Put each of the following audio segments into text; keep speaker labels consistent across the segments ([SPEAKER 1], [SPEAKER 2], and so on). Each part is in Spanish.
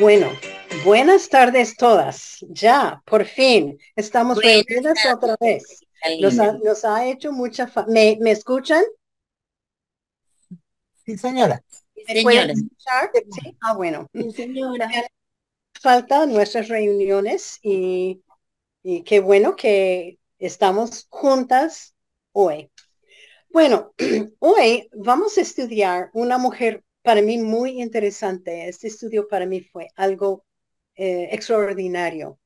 [SPEAKER 1] Bueno, buenas tardes todas. Ya, por fin, estamos reunidas otra vez. Nos ha, hecho mucha... Fa ¿Me, ¿Me escuchan?
[SPEAKER 2] Sí, señora.
[SPEAKER 1] Sí. Ah, bueno.
[SPEAKER 3] Sí, señora.
[SPEAKER 1] Nuestras reuniones y, y qué bueno que estamos juntas hoy. Bueno, hoy vamos a estudiar una mujer para mí muy interesante. Este estudio para mí fue algo eh, extraordinario.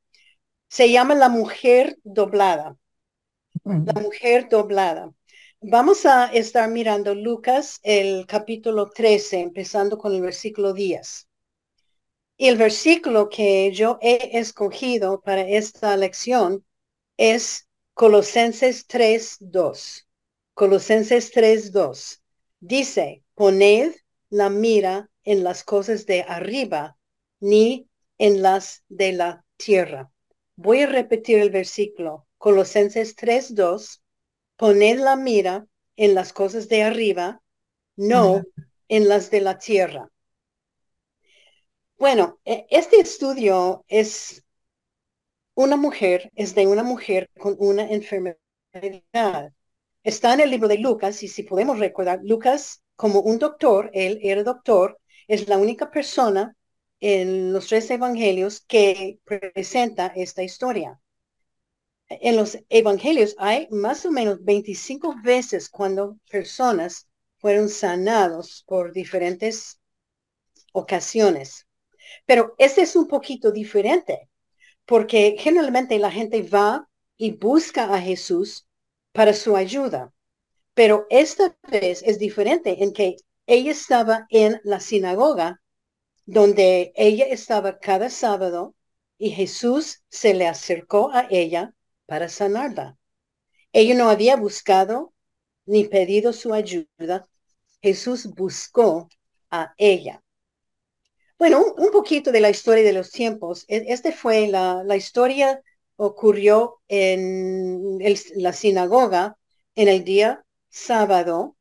[SPEAKER 1] Se llama La mujer doblada. La mujer doblada. Vamos a estar mirando Lucas, el capítulo 13, empezando con el versículo 10. Y el versículo que yo he escogido para esta lección es Colosenses 3.2. Colosenses 3.2. Dice, poned la mira en las cosas de arriba, ni en las de la tierra. Voy a repetir el versículo. Colosenses 3.2. Poned la mira en las cosas de arriba, no en las de la tierra. Bueno, e, este estudio es una mujer, es de una mujer con una enfermedad. Está en el libro de Lucas y si podemos recordar, Lucas como un doctor, él era doctor, es la única persona en los tres evangelios que presenta esta historia. En los evangelios hay más o menos 25 veces cuando personas fueron sanados por diferentes ocasiones. Pero este es un poquito diferente, porque generalmente la gente va y busca a Jesús para su ayuda. Pero esta vez es diferente en que ella estaba en la sinagoga donde ella estaba cada sábado y Jesús se le acercó a ella para sanarla. Ella no había buscado ni pedido su ayuda. Jesús buscó a ella. Bueno, un, poquito de la historia de los tiempos. E, este fue la, historia ocurrió en la sinagoga en el día sábado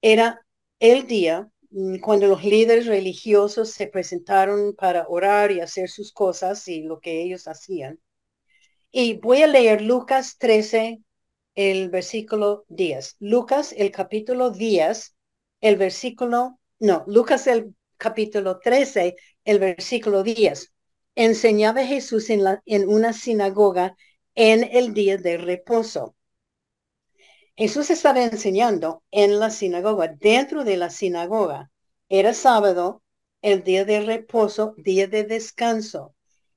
[SPEAKER 1] era el día mm, cuando los líderes religiosos se presentaron para orar y hacer sus cosas y lo que ellos hacían. Y voy a leer Lucas 13, el versículo 10. Lucas, el capítulo 10, el versículo, no, Lucas el capítulo 13, el versículo 10. Enseñaba Jesús en, la, en una sinagoga en el día de reposo. Jesús estaba enseñando en la sinagoga, dentro de la sinagoga. Era sábado, el día de reposo, día de descanso.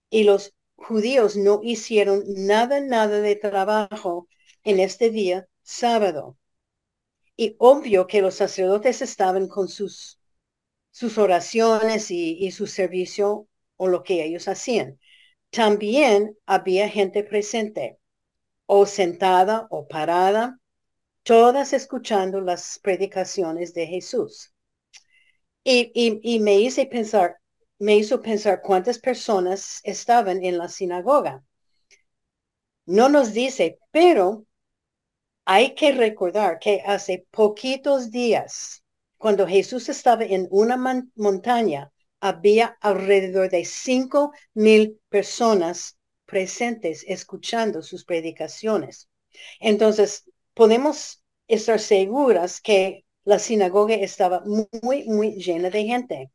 [SPEAKER 1] Y los judíos no hicieron nada, nada de trabajo en este día sábado. Y obvio que los sacerdotes estaban con sus, sus oraciones y, su servicio o lo que ellos hacían. También había gente presente, o sentada o parada, todas escuchando las predicaciones de Jesús. Y, y, me hice pensar, me hizo pensar cuántas personas estaban en la sinagoga. No nos dice, pero hay que recordar que hace poquitos días, cuando Jesús estaba en una montaña, había alrededor de cinco mil personas presentes escuchando sus predicaciones. Entonces, podemos estar seguras que la sinagoga estaba muy, muy llena de gente.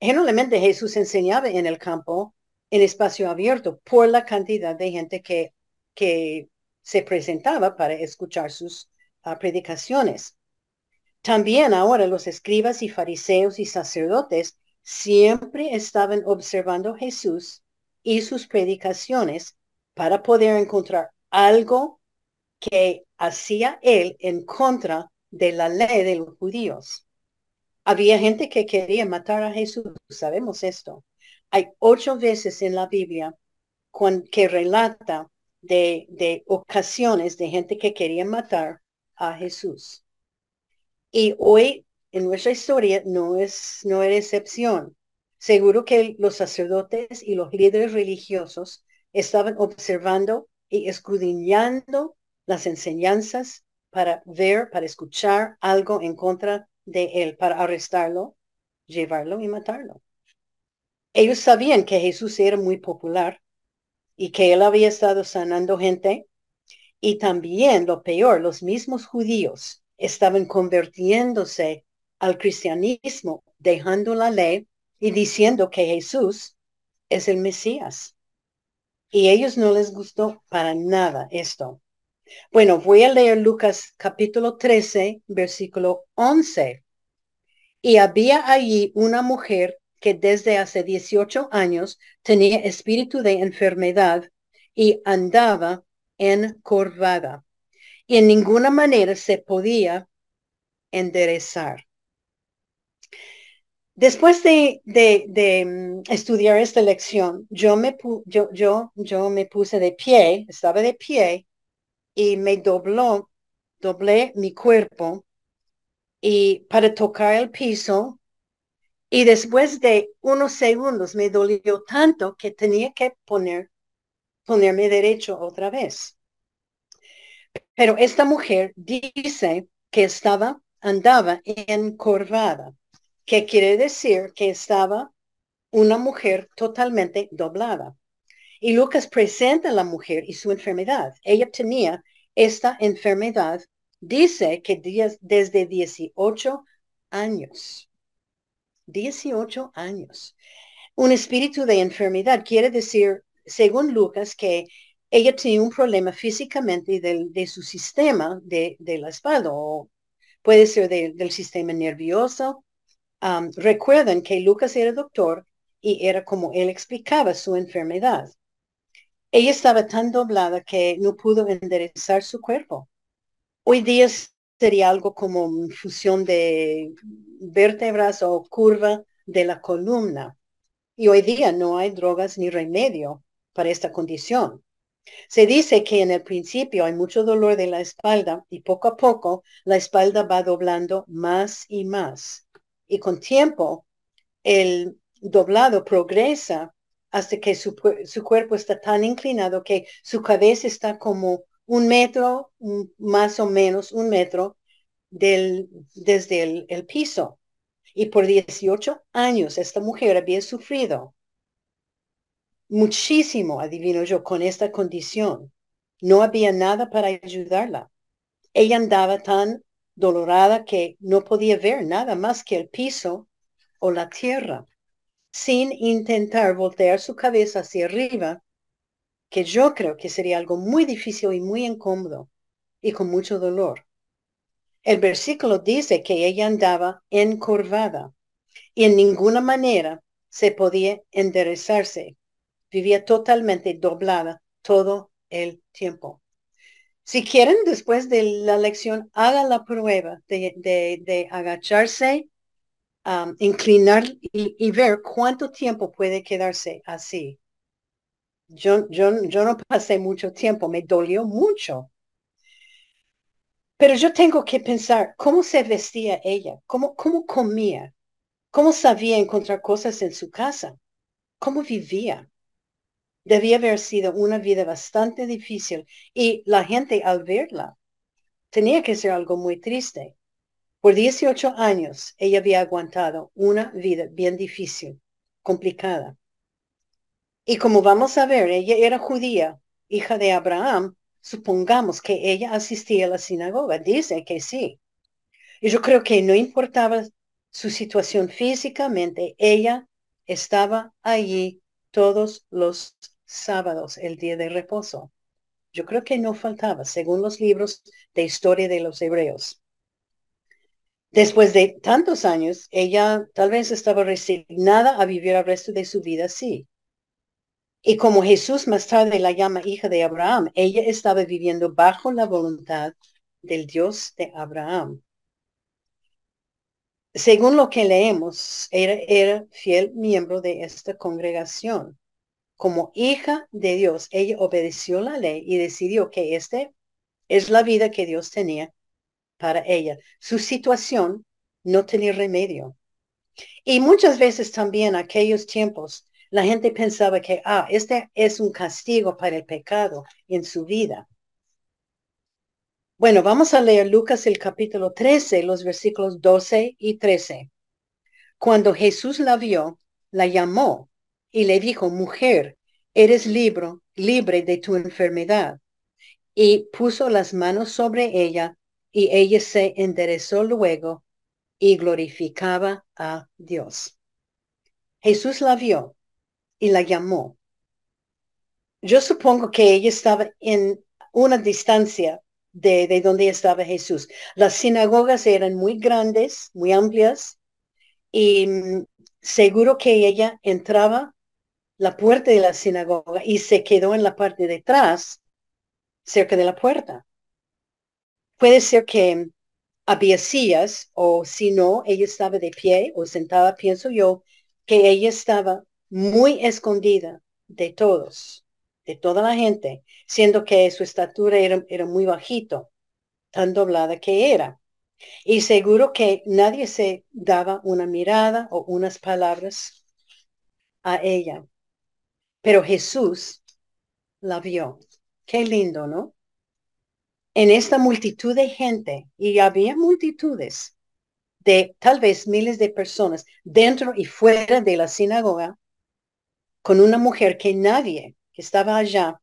[SPEAKER 1] Generalmente Jesús enseñaba en el campo, en espacio abierto, por la cantidad de gente que, que se presentaba para escuchar sus ah, predicaciones. También ahora los escribas y fariseos y sacerdotes siempre estaban observando Jesús y sus predicaciones para poder encontrar algo que hacía él en contra de la ley de los judíos. Había gente que quería matar a Jesús, sabemos esto. Hay ocho veces en la Biblia que relata de, de ocasiones de gente que quería matar a Jesús. Y hoy en nuestra historia no es, no es excepción. Seguro que los sacerdotes y los líderes religiosos estaban observando y escudriñando las enseñanzas para ver, para escuchar algo en contra de él, para arrestarlo, llevarlo y matarlo. Ellos sabían que Jesús era muy popular y que él había estado sanando gente. Y también, lo peor, los mismos judíos estaban convirtiéndose al cristianismo, dejando la ley y diciendo que Jesús es el Mesías. Y ellos no les gustó para nada esto. Bueno, voy a leer Lucas capítulo 13, versículo 11. Y había allí una mujer que desde hace 18 años tenía espíritu de enfermedad y andaba encorvada y en ninguna manera se podía enderezar. Después de, de, mm, estudiar esta lección, yo me, yo, yo, yo me puse de pie, estaba de pie y me dobló, doblé mi cuerpo y para tocar el piso y después de unos segundos me dolió tanto que tenía que poner, ponerme derecho otra vez. Pero esta mujer dice que estaba, andaba encorvada, que quiere decir que estaba una mujer totalmente doblada. Y Lucas presenta a la mujer y su enfermedad. Ella tenía esta enfermedad, dice que desde 18 años. 18 años. Un espíritu de enfermedad quiere decir, según Lucas, que ella tenía un problema físicamente de su sistema de, la espalda o puede ser del sistema nervioso. recuerden que Lucas era doctor y era como él explicaba su enfermedad. Ella estaba tan doblada que no pudo enderezar su cuerpo. Hoy día sería algo como fusión de vértebras o curva de la columna. Y hoy día no hay drogas ni remedio para esta condición. Se dice que en el principio hay mucho dolor de la espalda y poco a poco la espalda va doblando más y más. Y con tiempo el doblado progresa hasta que su, cuerpo está tan inclinado que su cabeza está como un metro, más o menos un metro del, desde el, el piso. Y por 18 años esta mujer había sufrido muchísimo, adivino yo, con esta condición. No había nada para ayudarla. Ella andaba tan dolorada que no podía ver nada más que el piso o la tierra sin intentar voltear su cabeza hacia arriba, que yo creo que sería algo muy difícil y muy incómodo y con mucho dolor. El versículo dice que ella andaba encorvada y en ninguna manera se podía enderezarse. Vivía totalmente doblada todo el tiempo. Si quieren, después de la lección, haga la prueba de, de agacharse inclinar y, ver cuánto tiempo puede quedarse así. Yo, yo, yo no pasé mucho tiempo, me dolió mucho. Pero yo tengo que pensar cómo se vestía ella, cómo, cómo comía, cómo sabía encontrar cosas en su casa, cómo vivía. Debía haber sido una vida bastante difícil y la gente al verla tenía que ser algo muy triste. Por 18 años ella había aguantado una vida bien difícil, complicada. Y como vamos a ver, ella era judía, hija de Abraham, supongamos que ella asistía a la sinagoga. Dice que sí. Y yo creo que no importaba su situación físicamente, ella estaba allí todos los sábados, el día de reposo. Yo creo que no faltaba, según los libros de historia de los hebreos. Después de tantos años, ella tal vez estaba resignada a vivir el resto de su vida así. Y como Jesús más tarde la llama hija de Abraham, ella estaba viviendo bajo la voluntad del Dios de Abraham. Según lo que leemos, era, era fiel miembro de esta congregación. Como hija de Dios, ella obedeció la ley y decidió que este es la vida que Dios tenía para ella. Su situación no tenía remedio. Y muchas veces también aquellos tiempos la gente pensaba que, ah, este es un castigo para el pecado en su vida. Bueno, vamos a leer Lucas el capítulo 13, los versículos 12 y 13. Cuando Jesús la vio, la llamó y le dijo, mujer, eres libre, libre de tu enfermedad. Y puso las manos sobre ella y ella se enderezó luego y glorificaba a Dios. Jesús la vio y la llamó. Yo supongo que ella estaba en una distancia de, de donde estaba Jesús. Las sinagogas eran muy grandes, muy amplias, y mm, seguro que ella entraba la puerta de la sinagoga y se quedó en la parte de atrás, cerca de la puerta. Puede ser que había sillas o si no, ella estaba de pie o sentada, pienso yo, que ella estaba muy escondida de todos, de toda la gente, siendo que su estatura era, era muy bajito, tan doblada que era. Y seguro que nadie se daba una mirada o unas palabras a ella. Pero Jesús la vio. Qué lindo, ¿no? En esta multitud de gente, y había multitudes de tal vez miles de personas dentro y fuera de la sinagoga, con una mujer que nadie que estaba allá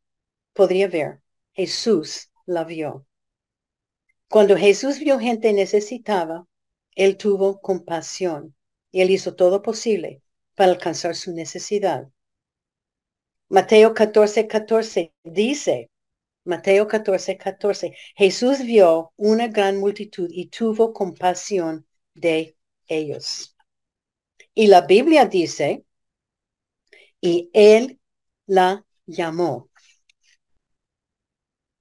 [SPEAKER 1] podría ver. Jesús la vio. Cuando Jesús vio gente necesitada, él tuvo compasión y él hizo todo posible para alcanzar su necesidad. Mateo 14, 14 dice, Mateo 14, 14, Jesús vio una gran multitud y tuvo compasión de ellos. Y la Biblia dice y él la llamó.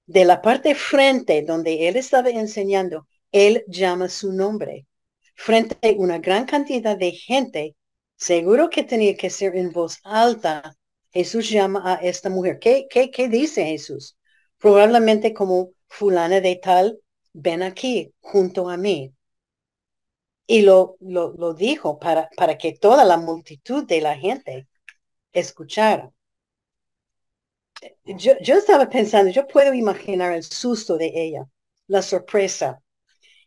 [SPEAKER 1] De la parte frente donde él estaba enseñando, él llama su nombre. Frente a una gran cantidad de gente, seguro que tenía que ser en voz alta, Jesús llama a esta mujer. ¿Qué, qué, qué dice Jesús? Probablemente como fulana de tal, ven aquí junto a mí. Y lo, lo, dijo para, para que toda la multitud de la gente escuchar. Yo, yo estaba pensando, yo puedo imaginar el susto de ella, la sorpresa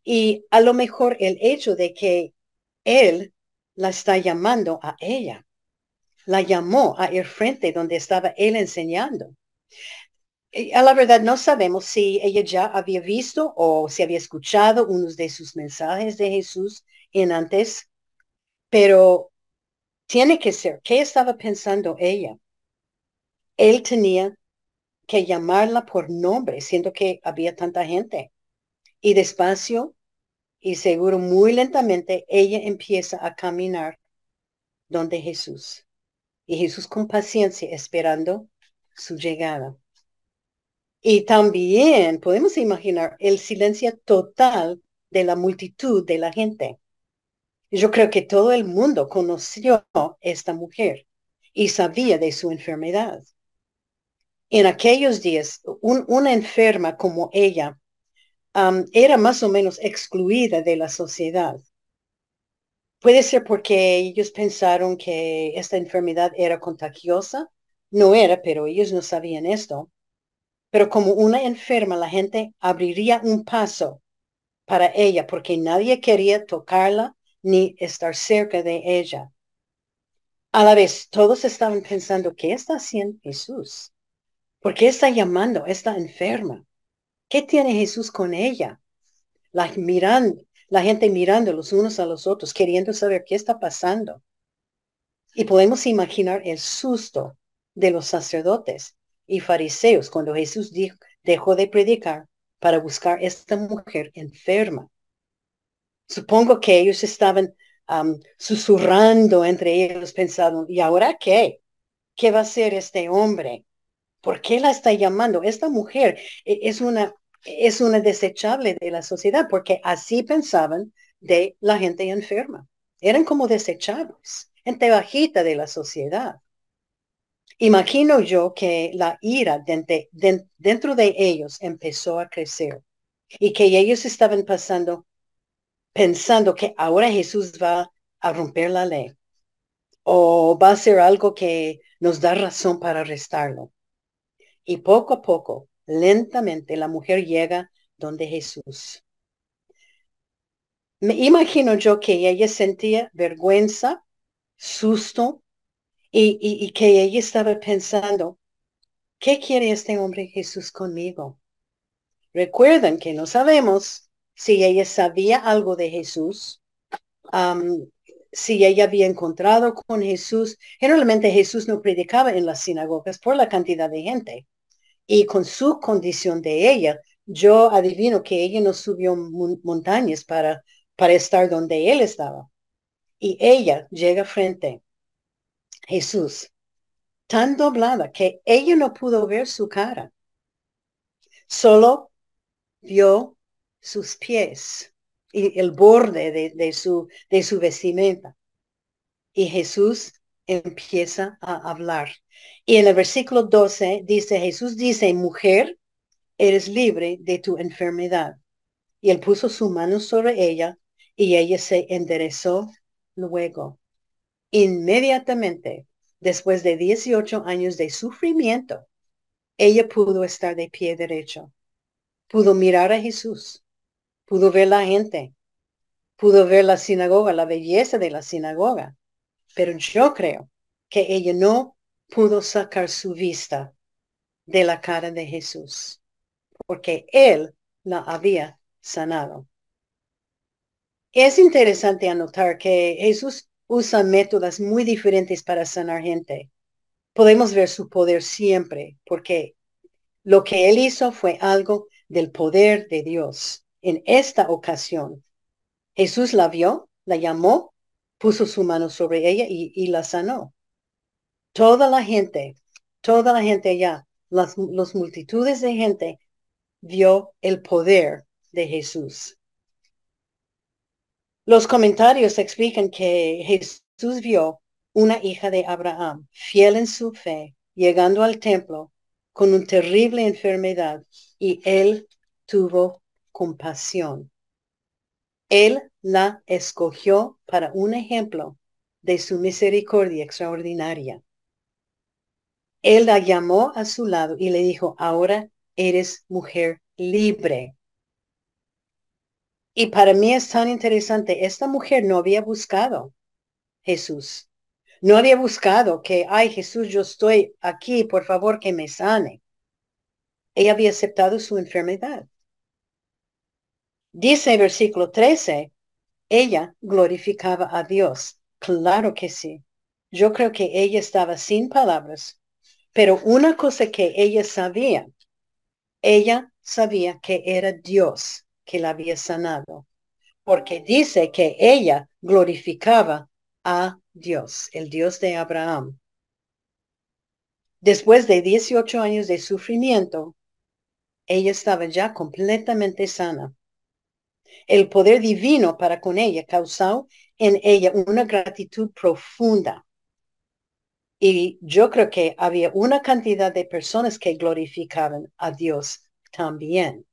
[SPEAKER 1] y a lo mejor el hecho de que él la está llamando a ella. La llamó a ir frente donde estaba él enseñando. A la verdad no sabemos si ella ya había visto o si había escuchado unos de sus mensajes de Jesús en antes, pero tiene que ser. ¿Qué estaba pensando ella? Él tenía que llamarla por nombre, siendo que había tanta gente. Y despacio y seguro muy lentamente, ella empieza a caminar donde Jesús. Y Jesús con paciencia esperando su llegada. Y también podemos imaginar el silencio total de la multitud de la gente. Yo creo que todo el mundo conoció a esta mujer y sabía de su enfermedad. En aquellos días, una enferma como ella era más o menos excluida de la sociedad. Puede ser porque ellos pensaron que esta enfermedad era contagiosa. No era, pero ellos no sabían esto. Pero como una enferma, la gente abriría un paso para ella porque nadie quería tocarla ni estar cerca de ella. A la vez, todos estaban pensando, ¿qué está haciendo Jesús? ¿Por qué está llamando esta enferma? ¿Qué tiene Jesús con ella? La, mirando, la gente mirando los unos a los otros, queriendo saber qué está pasando. Y podemos imaginar el susto de los sacerdotes y fariseos cuando Jesús dijo, dejó de predicar para buscar esta mujer enferma. Supongo que ellos estaban susurrando entre ellos pensando, ¿y ahora qué? ¿Qué va a hacer este hombre? ¿Por qué la está llamando? Esta mujer e, es una, es una desechable de la sociedad porque así pensaban de la gente enferma. Eran como desechables, gente bajita de la sociedad. Imagino yo que la ira dentro de ellos empezó a crecer y que ellos estaban pasando pensando que ahora Jesús va a romper la ley o va a ser algo que nos da razón para arrestarlo. Y poco a poco, lentamente, la mujer llega donde Jesús. Me imagino yo que ella sentía vergüenza, susto, y, que ella estaba pensando, ¿qué quiere este hombre Jesús conmigo? Recuerden que no sabemos si ella sabía algo de Jesús, si ella había encontrado con Jesús. Generalmente Jesús no predicaba en las sinagogas por la cantidad de gente. Y con su condición de ella, yo adivino que ella no subió montañas para, para estar donde él estaba. Y ella llega frente Jesús, tan doblada que ella no pudo ver su cara. Solo vio sus pies y el borde de, de, su, de su vestimenta. Y Jesús empieza a hablar. Y en el versículo 12 dice, Jesús dice, mujer, eres libre de tu enfermedad. Y él puso su mano sobre ella y ella se enderezó luego. Inmediatamente, después de 18 años de sufrimiento, ella pudo estar de pie derecho. Pudo mirar a Jesús pudo ver la gente, pudo ver la sinagoga, la belleza de la sinagoga, pero yo creo que ella no pudo sacar su vista de la cara de Jesús, porque él la había sanado. Es interesante anotar que Jesús usa métodos muy diferentes para sanar gente. Podemos ver su poder siempre, porque lo que él hizo fue algo del poder de Dios en esta ocasión. Jesús la vio, la llamó, puso su mano sobre ella y, la sanó. Toda la gente, toda la gente allá, las multitudes de gente vio el poder de Jesús. Los comentarios explican que Jesús vio una hija de Abraham, fiel en su fe, llegando al templo con una terrible enfermedad y él tuvo compasión. Él la escogió para un ejemplo de su misericordia extraordinaria. Él la llamó a su lado y le dijo, ahora eres mujer libre. Y para mí es tan interesante, esta mujer no había buscado Jesús. No había buscado que, ay Jesús, yo estoy aquí, por favor que me sane. Ella había aceptado su enfermedad. Dice el versículo 13, ella glorificaba a Dios. Claro que sí. Yo creo que ella estaba sin palabras, pero una cosa que ella sabía, ella sabía que era Dios que la había sanado, porque dice que ella glorificaba a Dios, el Dios de Abraham. Después de 18 años de sufrimiento, ella estaba ya completamente sana. El poder divino para con ella causó en ella una gratitud profunda. Y yo creo que había una cantidad de personas que glorificaban a Dios también.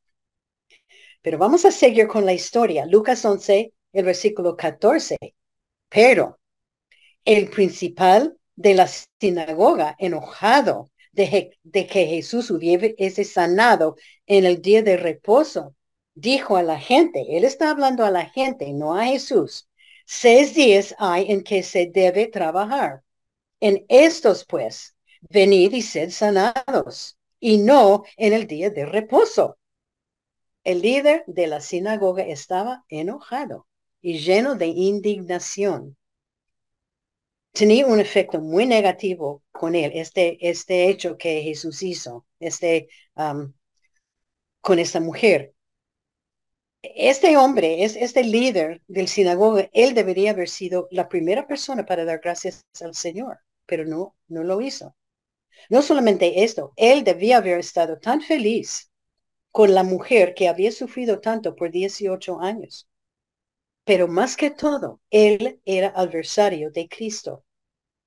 [SPEAKER 1] Pero vamos a seguir con la historia. Lucas 11, el versículo 14. Pero el principal de la sinagoga, enojado de, que Jesús hubiese sanado en el día de reposo, dijo a la gente, él está hablando a la gente, no a Jesús, seis días hay en que se debe trabajar. En estos, pues, venid y sed sanados, y no en el día de reposo. El líder de la sinagoga estaba enojado y lleno de indignación. Tenía un efecto muy negativo con él, este, este hecho que Jesús hizo, este, um, con esta mujer este hombre, es este líder del sinagoga, él debería haber sido la primera persona para dar gracias al Señor, pero no, no lo hizo. No solamente esto, él debía haber estado tan feliz con la mujer que había sufrido tanto por 18 años. Pero más que todo, él era adversario de Cristo.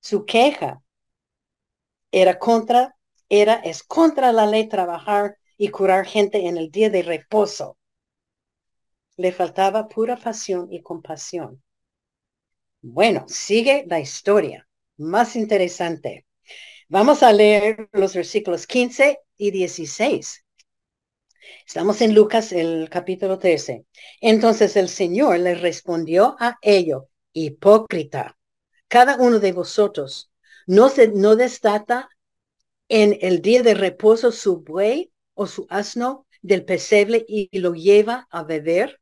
[SPEAKER 1] Su queja era contra, era, es contra la ley trabajar y curar gente en el día de reposo. Le faltaba pura pasión y compasión. Bueno, sigue la historia. Más interesante. Vamos a leer los versículos 15 y 16. Estamos en Lucas, el capítulo 13. Entonces el Señor le respondió a ello, hipócrita, cada uno de vosotros no, se, no destata en el día de reposo su buey o su asno del pesebre y lo lleva a beber.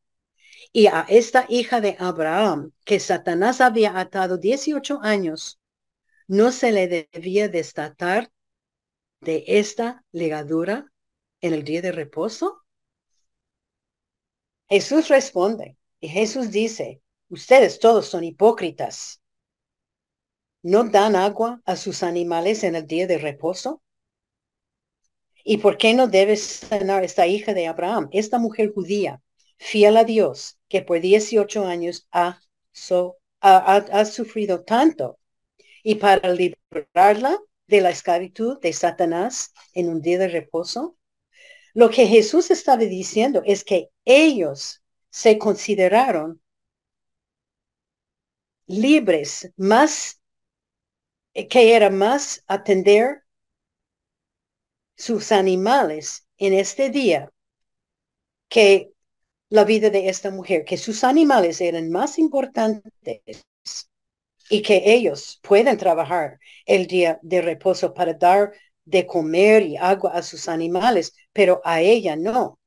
[SPEAKER 1] Y a esta hija de Abraham, que Satanás había atado 18 años, no se le debía destatar de esta legadura en el día de reposo? Jesús responde y Jesús dice, ustedes todos son hipócritas. ¿No dan agua a sus animales en el día de reposo? ¿Y por qué no debe sanar esta hija de Abraham, esta mujer judía, fiel a Dios, que por 18 años ha, ha sufrido tanto? Y para librarla de la esclavitud de Satanás en un día de reposo, lo que Jesús estaba diciendo es que ellos se consideraron libres, más que era más atender sus animales en este día que la vida de esta mujer, que sus animales eran más importantes y que ellos pueden trabajar el día de reposo para dar de comer y agua a sus animales, pero a ella no.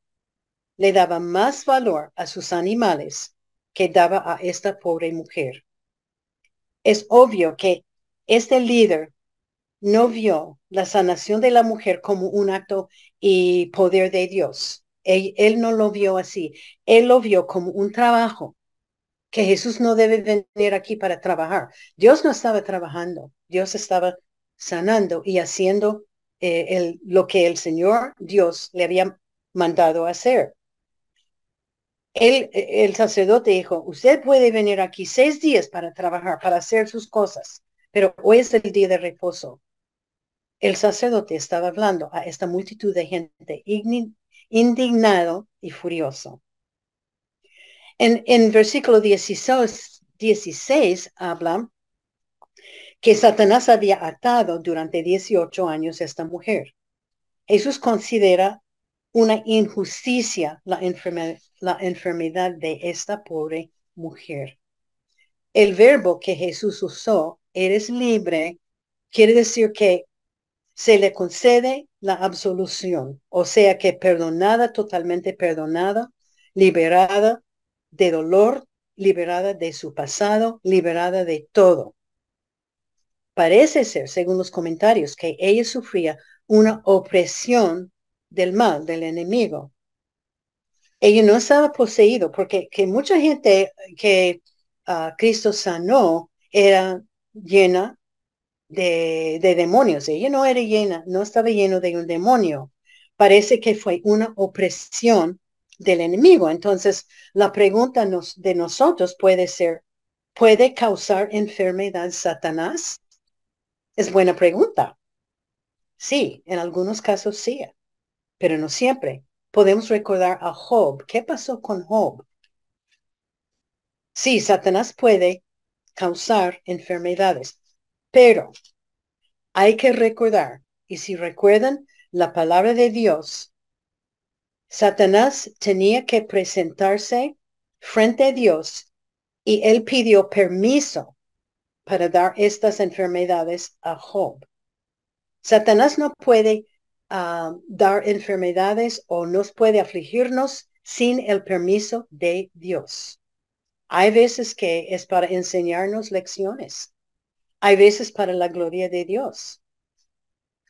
[SPEAKER 1] Le daba más valor a sus animales que daba a esta pobre mujer. Es obvio que este líder no vio la sanación de la mujer como un acto y poder de Dios. Él, no lo vio así. Él lo vio como un trabajo, que Jesús no debe venir aquí para trabajar. Dios no estaba trabajando, Dios estaba sanando y haciendo eh, el, lo que el Señor Dios le había mandado hacer. El, el sacerdote dijo, usted puede venir aquí seis días para trabajar, para hacer sus cosas, pero hoy es el día de reposo. El sacerdote estaba hablando a esta multitud de gente indignado y furioso. En, en versículo 16, 16 habla que Satanás había atado durante 18 años a esta mujer. Jesús considera una injusticia la, la enfermedad de esta pobre mujer. El verbo que Jesús usó, eres libre, quiere decir que se le concede la absolución, o sea que perdonada, totalmente perdonada, liberada de dolor, liberada de su pasado, liberada de todo. Parece ser, según los comentarios, que ella sufría una opresión del mal, del enemigo. Ella no estaba poseído porque que mucha gente que uh, Cristo sanó era llena de, de, demonios. Ella no era llena, no estaba lleno de un demonio. Parece que fue una opresión del enemigo. Entonces, la pregunta de nosotros puede ser, ¿puede causar enfermedad Satanás? Es buena pregunta. Sí, en algunos casos sí, pero no siempre. Podemos recordar a Job. ¿Qué pasó con Job? Sí, Satanás puede causar enfermedades, pero hay que recordar, y si recuerdan la palabra de Dios, Satanás tenía que presentarse frente a Dios y él pidió permiso para dar estas enfermedades a Job. Satanás no puede ah, dar enfermedades o nos puede afligirnos sin el permiso de Dios. Hay veces que es para enseñarnos lecciones. Hay veces para la gloria de Dios.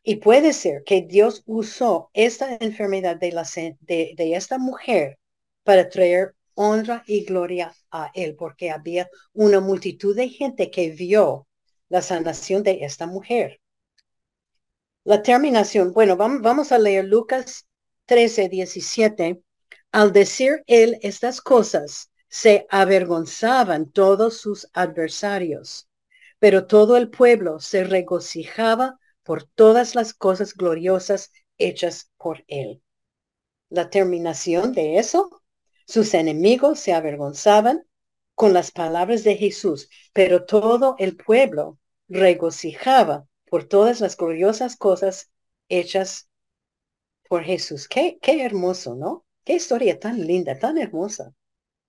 [SPEAKER 1] Y puede ser que Dios usó esta enfermedad de, esta mujer para traer honra y gloria a él, porque había una multitud de gente que vio la sanación de esta mujer. La terminación, bueno, vamos a leer Lucas 13, 17. Al decir él estas cosas, se avergonzaban todos sus adversarios, pero todo el pueblo se regocijaba por todas las cosas gloriosas hechas por él. La terminación de eso sus enemigos se avergonzaban con las palabras de Jesús, pero todo el pueblo regocijaba por todas las gloriosas cosas hechas por Jesús. Qué, qué hermoso, ¿no? Qué historia tan linda, tan hermosa.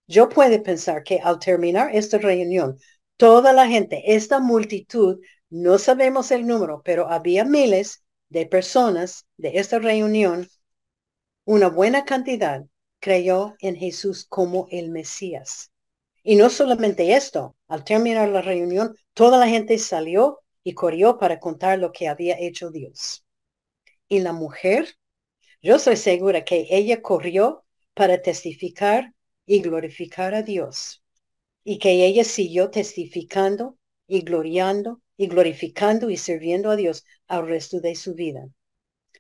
[SPEAKER 1] Yo puedo pensar que al terminar esta reunión, toda la gente, esta multitud, no sabemos el número, pero había miles de personas de esta reunión, una buena cantidad creyó en Jesús como el Mesías. Y no solamente esto, al terminar la reunión, toda la gente salió y corrió para contar lo que había hecho Dios. Y la mujer, yo soy segura que ella corrió para testificar y glorificar a Dios. Y que ella siguió testificando y gloriando y glorificando y sirviendo a Dios al resto de su vida.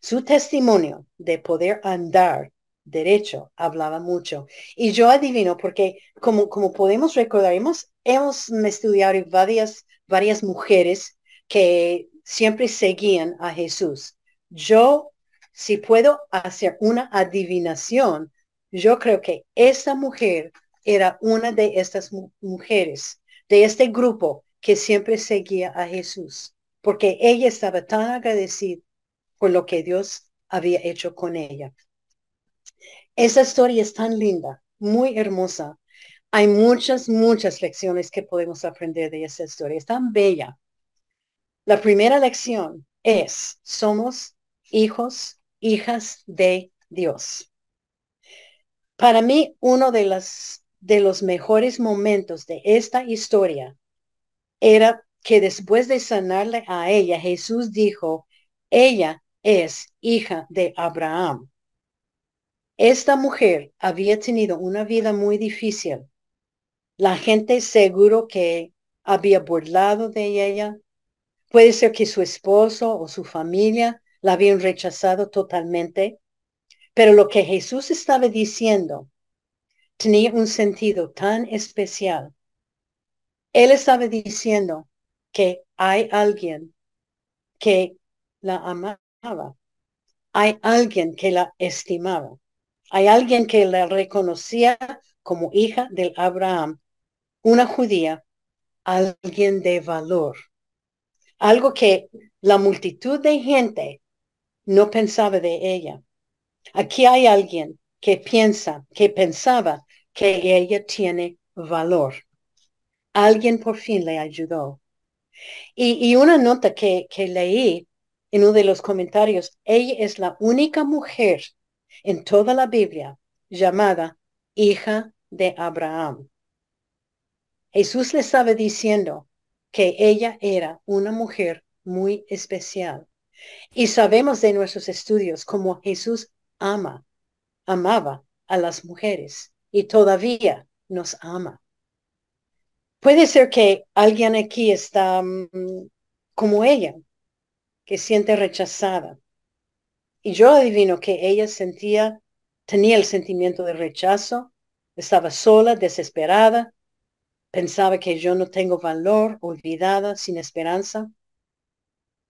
[SPEAKER 1] Su testimonio de poder andar derecho hablaba mucho. Y yo adivino porque como, como podemos recordar, hemos, hemos estudiado varias, varias mujeres que siempre seguían a Jesús. Yo, si puedo hacer una adivinación, yo creo que esa mujer era una de estas mujeres, de este grupo que siempre seguía a Jesús, porque ella estaba tan agradecida por lo que Dios había hecho con ella. Esa historia es tan linda, muy hermosa. Hay muchas, muchas lecciones que podemos aprender de esa historia. Es tan bella. La primera lección es, somos hijos, hijas de Dios. Para mí, uno de, las, de los mejores momentos de esta historia era que después de sanarle a ella, Jesús dijo, ella es hija de Abraham. Esta mujer había tenido una vida muy difícil. La gente seguro que había burlado de ella. Puede ser que su esposo o su familia la habían rechazado totalmente. Pero lo que Jesús estaba diciendo tenía un sentido tan especial él estaba diciendo que hay alguien que la amaba. Hay alguien que la estimaba. Hay alguien que la reconocía como hija del Abraham, una judía, alguien de valor. Algo que la multitud de gente no pensaba de ella. Aquí hay alguien que piensa, que pensaba que ella tiene valor alguien por fin le ayudó. Y, una nota que, que leí en uno de los comentarios, ella es la única mujer en toda la Biblia llamada hija de Abraham. Jesús le estaba diciendo que ella era una mujer muy especial. Y sabemos de nuestros estudios cómo Jesús ama, amaba a las mujeres y todavía nos ama. Puede ser que alguien aquí está mm, como ella, que siente rechazada. Y yo adivino que ella sentía, tenía el sentimiento de rechazo, estaba sola, desesperada, pensaba que yo no tengo valor, olvidada, sin esperanza.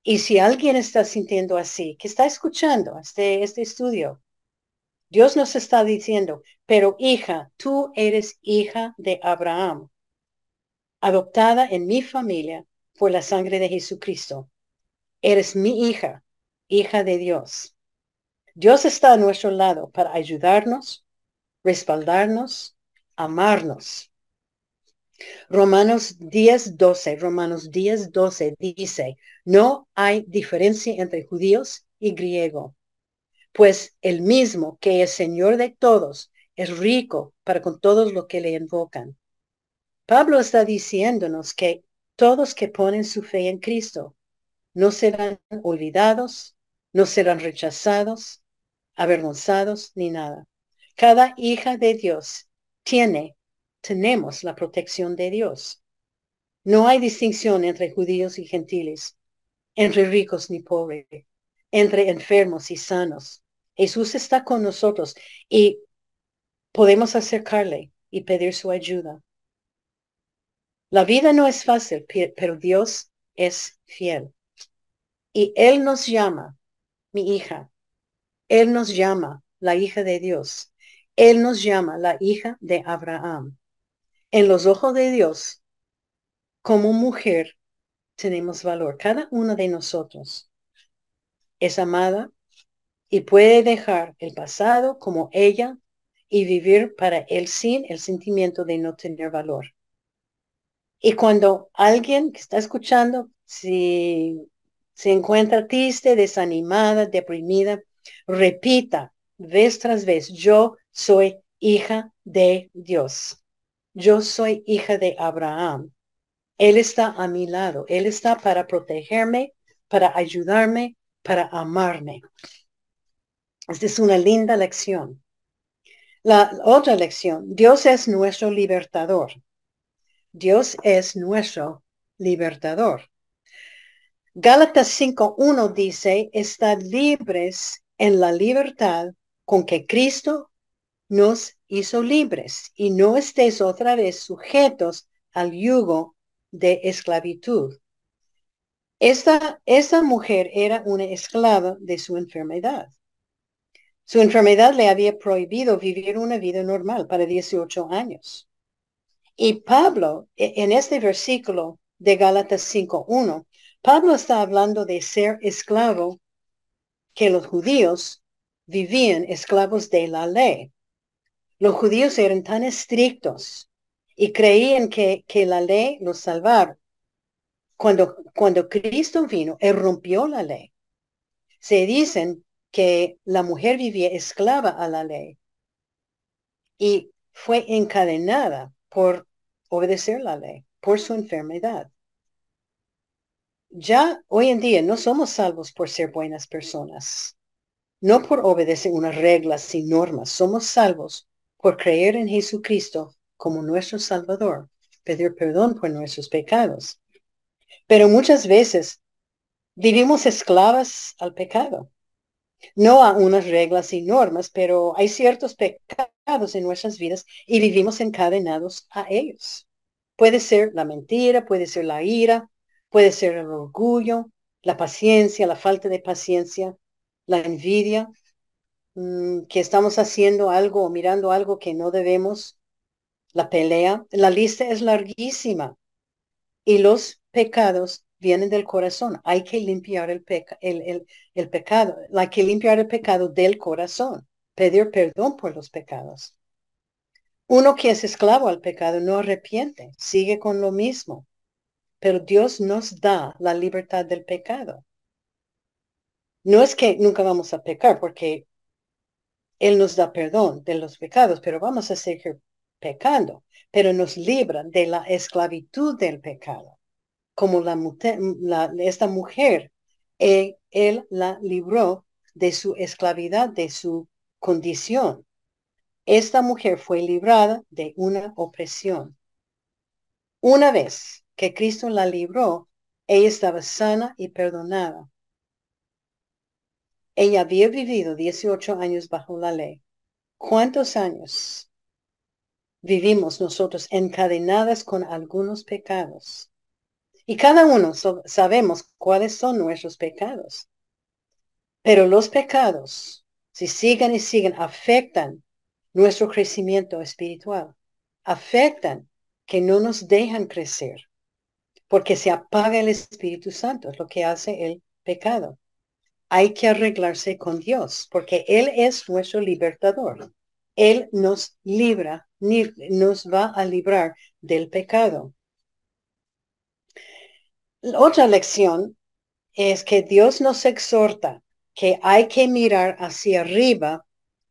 [SPEAKER 1] Y si alguien está sintiendo así, que está escuchando este, este estudio, Dios nos está diciendo, pero hija, tú eres hija de Abraham adoptada en mi familia por la sangre de Jesucristo. Eres mi hija, hija de Dios. Dios está a nuestro lado para ayudarnos, respaldarnos, amarnos. Romanos 10, 12, Romanos 10, 12 dice, no hay diferencia entre judíos y griego, pues el mismo que es Señor de todos es rico para con todos los que le invocan. Pablo está diciéndonos que todos que ponen su fe en Cristo no serán olvidados, no serán rechazados, avergonzados ni nada. Cada hija de Dios tiene, tenemos la protección de Dios. No hay distinción entre judíos y gentiles, entre ricos ni pobres, entre enfermos y sanos. Jesús está con nosotros y podemos acercarle y pedir su ayuda. La vida no es fácil, pero Dios es fiel. Y Él nos llama, mi hija. Él nos llama, la hija de Dios. Él nos llama, la hija de Abraham. En los ojos de Dios, como mujer, tenemos valor. Cada una de nosotros es amada y puede dejar el pasado como ella y vivir para él sin el sentimiento de no tener valor. Y cuando alguien que está escuchando, si se encuentra triste, desanimada, deprimida, repita vez tras vez, yo soy hija de Dios. Yo soy hija de Abraham. Él está a mi lado. Él está para protegerme, para ayudarme, para amarme. Esta es una linda lección. La otra lección, Dios es nuestro libertador. Dios es nuestro libertador. Gálatas 5.1 dice, estad libres en la libertad con que Cristo nos hizo libres y no estéis otra vez sujetos al yugo de esclavitud. Esta, esta mujer era una esclava de su enfermedad. Su enfermedad le había prohibido vivir una vida normal para 18 años. Y Pablo, e, en este versículo de Gálatas 5.1, Pablo está hablando de ser esclavo, que los judíos vivían esclavos de la ley. Los judíos eran tan estrictos y creían que, que la ley los salvaba. Cuando, cuando Cristo vino, él rompió la ley. Se dicen que la mujer vivía esclava a la ley y fue encadenada por obedecer la ley, por su enfermedad. Ya hoy en día no somos salvos por ser buenas personas, no por obedecer unas reglas y normas. Somos salvos por creer en Jesucristo como nuestro Salvador, pedir perdón por nuestros pecados. Pero muchas veces vivimos esclavas al pecado. No a unas reglas y normas, pero hay ciertos pecados en nuestras vidas y vivimos encadenados a ellos. Puede ser la mentira, puede ser la ira, Puede ser el orgullo, la paciencia, la falta de paciencia, la envidia, mm, que estamos haciendo algo o mirando algo que no debemos, la pelea. La lista es larguísima y los pecados vienen del corazón. Hay que limpiar el, el, el pecado, hay que limpiar el pecado del corazón, pedir perdón por los pecados. Uno que es esclavo al pecado no arrepiente, sigue con lo mismo pero Dios nos da la libertad del pecado. No es que nunca vamos a pecar, porque Él nos da perdón de los pecados, pero vamos a seguir pecando, pero nos libra de la esclavitud del pecado, como la, esta mujer, eh, Él la libró de su esclavidad, de su condición. Esta mujer fue librada de una opresión. Una vez que Cristo la libró, ella estaba sana y perdonada. Ella había vivido 18 años bajo la ley. ¿Cuántos años vivimos nosotros encadenadas con algunos pecados? Y cada uno sabemos cuáles son nuestros pecados. Pero los pecados, si siguen y siguen, afectan nuestro crecimiento espiritual. Afectan que no nos dejan crecer porque se apaga el Espíritu Santo, es lo que hace el pecado. Hay que arreglarse con Dios, porque Él es nuestro libertador. Él nos libra, nos va a librar del pecado. otra lección es que Dios nos exhorta que hay que mirar hacia arriba,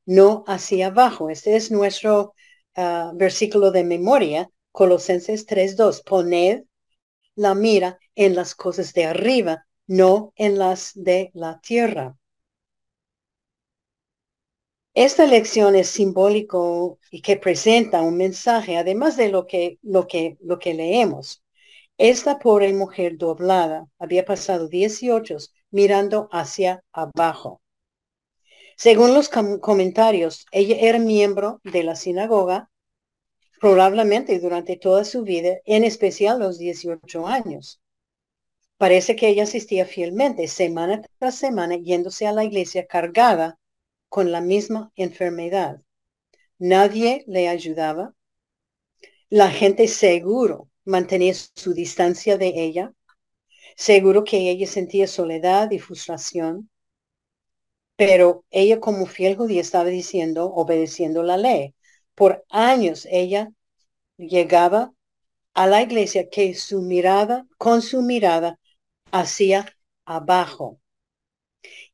[SPEAKER 1] no hacia abajo. Este es nuestro ah, versículo de memoria, Colosenses 3.2. Poned la mira en las cosas de arriba, no en las de la tierra. Esta lección es simbólico y que presenta un mensaje, además de lo que, lo que, lo que leemos. Esta pobre mujer doblada había pasado 18 mirando hacia abajo. Según los comentarios, ella era miembro de la sinagoga probablemente durante toda su vida, en especial los 18 años. Parece que ella asistía fielmente, semana tras semana, yéndose a la iglesia cargada con la misma enfermedad. Nadie le ayudaba. La gente seguro mantenía su distancia de ella, seguro que ella sentía soledad y frustración, pero ella como fiel judía estaba diciendo, obedeciendo la ley. Por años ella llegaba a la iglesia que su mirada, con su mirada, hacia abajo.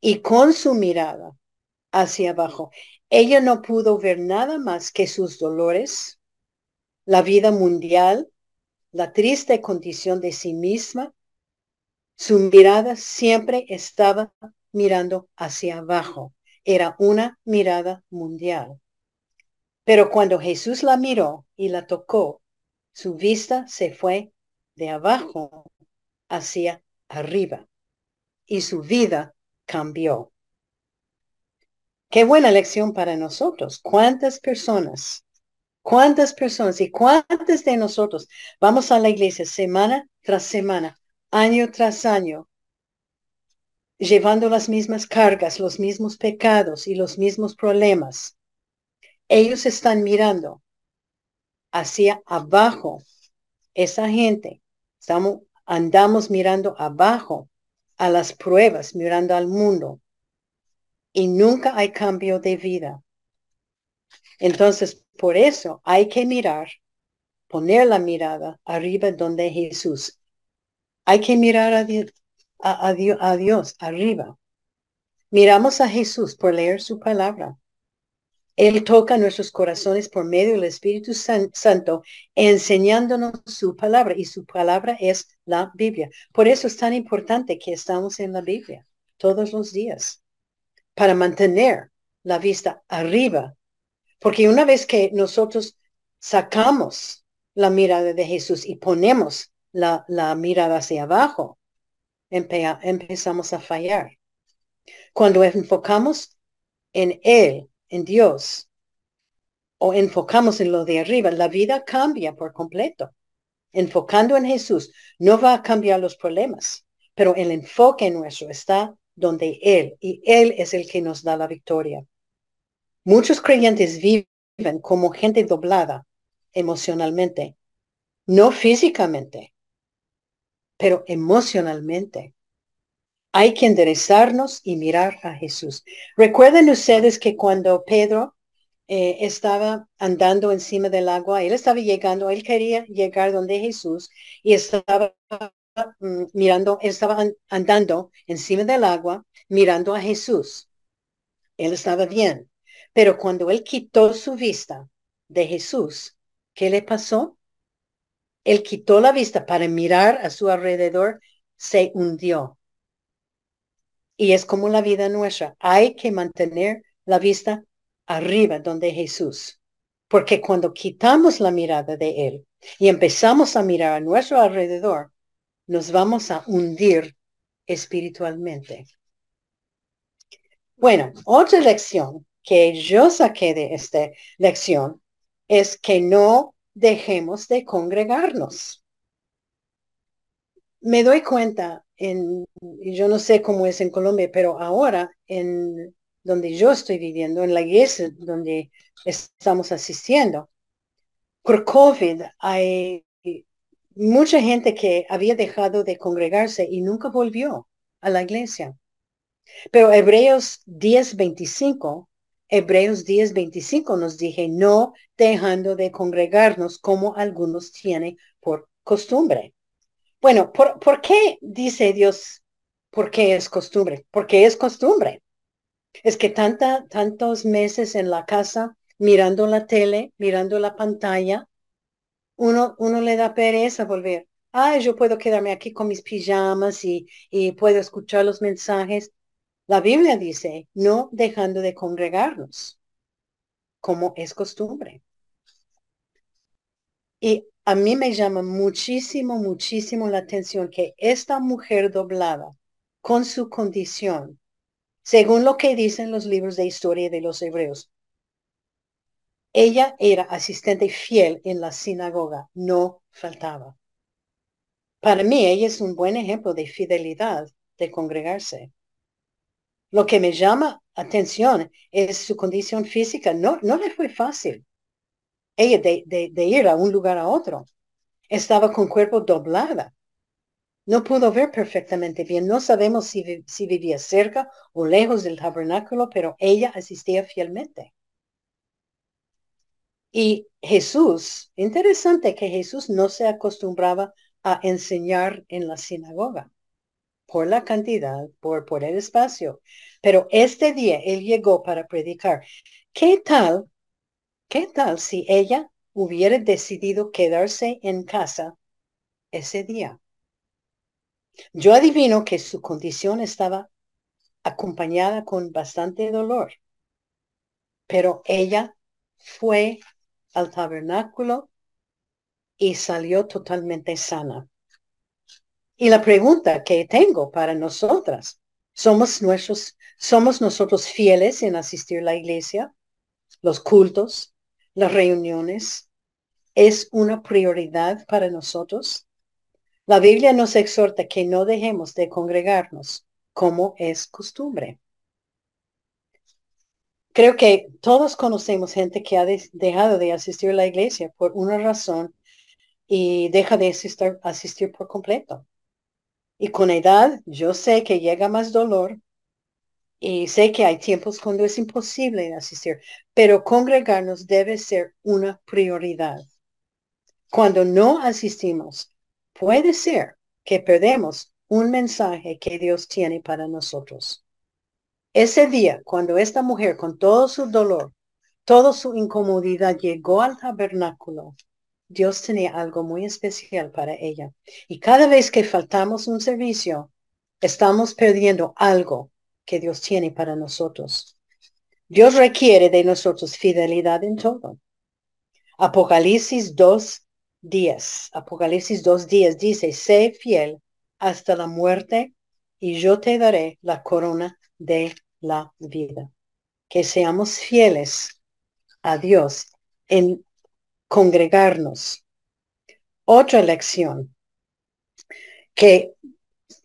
[SPEAKER 1] Y con su mirada hacia abajo, ella no pudo ver nada más que sus dolores, la vida mundial, la triste condición de sí misma. Su mirada siempre estaba mirando hacia abajo. Era una mirada mundial. Pero cuando Jesús la miró y la tocó, su vista se fue de abajo hacia arriba y su vida cambió. Qué buena lección para nosotros. ¿Cuántas personas, cuántas personas y cuántas de nosotros vamos a la iglesia semana tras semana, año tras año, llevando las mismas cargas, los mismos pecados y los mismos problemas? Ellos están mirando hacia abajo. Esa gente, estamos, andamos mirando abajo a las pruebas, mirando al mundo. Y nunca hay cambio de vida. Entonces, por eso hay que mirar, poner la mirada arriba donde Jesús. Hay que mirar a, a Dios arriba. Miramos a Jesús por leer su palabra. Él toca nuestros corazones por medio del Espíritu Santo, enseñándonos su palabra, y su palabra es la Biblia. Por eso es tan importante que estamos en la Biblia todos los días, para mantener la vista arriba, porque una vez que nosotros sacamos la mirada de Jesús y ponemos la, la mirada hacia abajo, empezamos a fallar. Cuando enfocamos en Él, en Dios o enfocamos en lo de arriba, la vida cambia por completo. Enfocando en Jesús no va a cambiar los problemas, pero el enfoque nuestro está donde Él y Él es el que nos da la victoria. Muchos creyentes viven como gente doblada emocionalmente, no físicamente, pero emocionalmente. Hay que enderezarnos y mirar a Jesús. Recuerden ustedes que cuando Pedro eh, estaba andando encima del agua, él estaba llegando, él quería llegar donde Jesús y estaba mm, mirando, estaba andando encima del agua, mirando a Jesús. Él estaba bien. Pero cuando él quitó su vista de Jesús, ¿qué le pasó? Él quitó la vista para mirar a su alrededor, se hundió. Y es como la vida nuestra. Hay que mantener la vista arriba donde Jesús. Porque cuando quitamos la mirada de Él y empezamos a mirar a nuestro alrededor, nos vamos a hundir espiritualmente. Bueno, otra lección que yo saqué de esta lección es que no dejemos de congregarnos. Me doy cuenta en, yo no sé cómo es en Colombia, pero ahora en donde yo estoy viviendo, en la iglesia donde estamos asistiendo, por COVID hay mucha gente que había dejado de congregarse y nunca volvió a la iglesia. Pero Hebreos 10:25, Hebreos 10:25 nos dije, no dejando de congregarnos como algunos tienen por costumbre. Bueno, ¿por, qué dice Dios? ¿Por qué es costumbre? Porque es costumbre. Es que tanta, tantos meses en la casa mirando la tele, mirando la pantalla, uno, uno le da pereza volver. Ah, yo puedo quedarme aquí con mis pijamas y, y puedo escuchar los mensajes. La Biblia dice, no dejando de congregarnos, como es costumbre. Y a mí me llama muchísimo, muchísimo la atención que esta mujer doblada con su condición, según lo que dicen los libros de historia de los hebreos, ella era asistente fiel en la sinagoga, no faltaba. Para mí, ella es un buen ejemplo de fidelidad de congregarse. Lo que me llama atención es su condición física. No, no le fue fácil. Ella de, de, ir a un lugar a otro. Estaba con cuerpo doblada. No pudo ver perfectamente bien. No sabemos si, si vivía cerca o lejos del tabernáculo, pero ella asistía fielmente. Y Jesús, interesante que Jesús no se acostumbraba a enseñar en la sinagoga por la cantidad, por, por el espacio. Pero este día él llegó para predicar. ¿Qué tal ¿Qué tal si ella hubiera decidido quedarse en casa ese día? Yo adivino que su condición estaba acompañada con bastante dolor, pero ella fue al tabernáculo y salió totalmente sana. Y la pregunta que tengo para nosotras, ¿somos, nuestros, ¿somos nosotros fieles en asistir a la iglesia, los cultos, las reuniones es una prioridad para nosotros? La Biblia nos exhorta que no dejemos de congregarnos como es costumbre. Creo que todos conocemos gente que ha dejado de asistir a la iglesia por una razón y deja de asistir, asistir por completo. Y con edad, yo sé que llega más dolor, y sé que hay tiempos cuando es imposible asistir, pero congregarnos debe ser una prioridad. Cuando no asistimos, puede ser que perdemos un mensaje que Dios tiene para nosotros. Ese día, cuando esta mujer con todo su dolor, toda su incomodidad llegó al tabernáculo, Dios tenía algo muy especial para ella. Y cada vez que faltamos un servicio, estamos perdiendo algo que Dios tiene para nosotros. Dios requiere de nosotros fidelidad en todo. Apocalipsis 2, días. Apocalipsis 2, días dice, sé fiel hasta la muerte y yo te daré la corona de la vida. Que seamos fieles a Dios en congregarnos. Otra lección que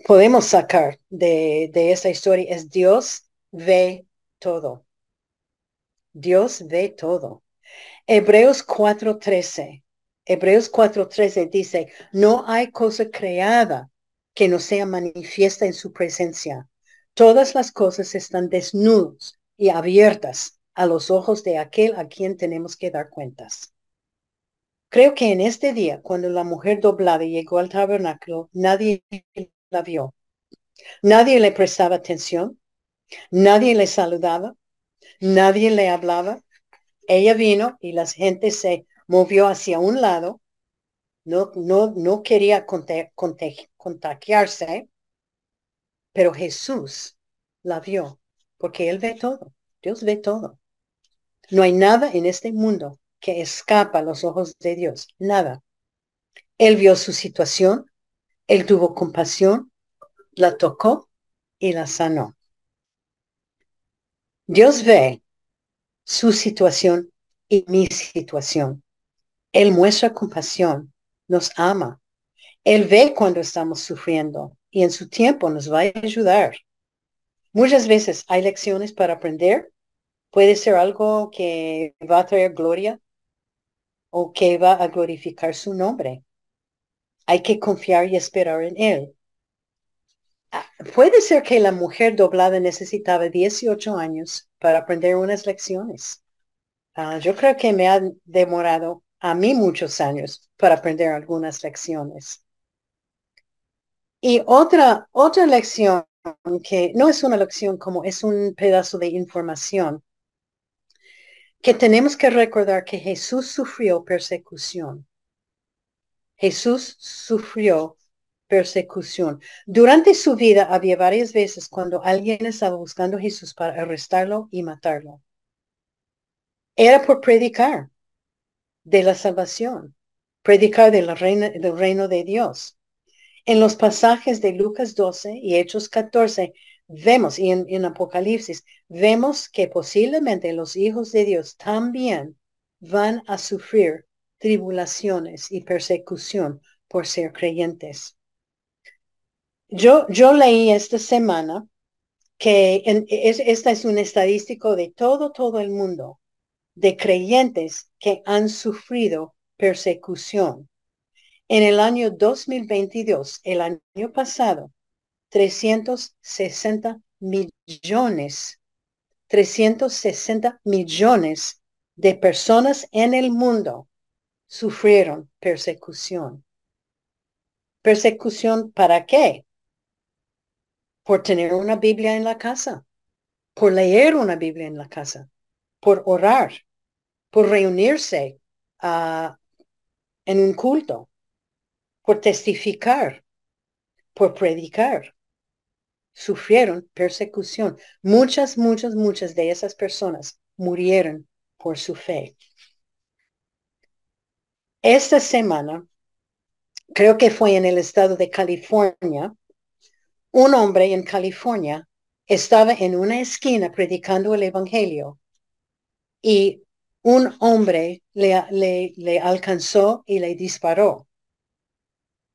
[SPEAKER 1] podemos sacar de, de esta historia es Dios ve todo. Dios ve todo. Hebreos 4:13. Hebreos 4:13 dice, no hay cosa creada que no sea manifiesta en su presencia. Todas las cosas están desnudas y abiertas a los ojos de aquel a quien tenemos que dar cuentas. Creo que en este día, cuando la mujer doblada llegó al tabernáculo, nadie la vio. Nadie le prestaba atención, nadie le saludaba, nadie le hablaba. Ella vino y la gente se movió hacia un lado. No, no, no quería contagiarse, pero Jesús la vio porque Él ve todo. Dios ve todo. No hay nada en este mundo que escapa a los ojos de Dios. Nada. Él vio su situación, él tuvo compasión, la tocó y la sanó. Dios ve su situación y mi situación. Él muestra compasión, nos ama. Él ve cuando estamos sufriendo y en su tiempo nos va a ayudar. Muchas veces hay lecciones para aprender. Puede ser algo que va a traer gloria o que va a glorificar su nombre. Hay que confiar y esperar en Él. Ah, puede ser que la mujer doblada necesitaba 18 años para aprender unas lecciones. Ah, yo creo que me ha demorado a mí muchos años para aprender algunas lecciones. Y otra, otra lección que no es una lección como es un pedazo de información, que tenemos que recordar que Jesús sufrió persecución. Jesús sufrió persecución. Durante su vida había varias veces cuando alguien estaba buscando a Jesús para arrestarlo y matarlo. Era por predicar de la salvación, predicar del reino, del reino de Dios. En los pasajes de Lucas 12 y Hechos 14 vemos, y en Apocalipsis, vemos que posiblemente los hijos de Dios también van a sufrir tribulaciones y persecución por ser creyentes. Yo, yo leí esta semana que esta es un estadístico de todo, todo el mundo, de creyentes que han sufrido persecución. En el año 2022, el año pasado, 360 millones, 360 millones de personas en el mundo sufrieron persecución. ¿Persecución para qué? Por tener una Biblia en la casa, por leer una Biblia en la casa, por orar, por reunirse uh, en un culto, por testificar, por predicar. Sufrieron persecución. Muchas, muchas, muchas de esas personas murieron por su fe. Esta semana, creo que fue en el estado de California, un hombre en California estaba en una esquina predicando el Evangelio y un hombre le, le, alcanzó y le disparó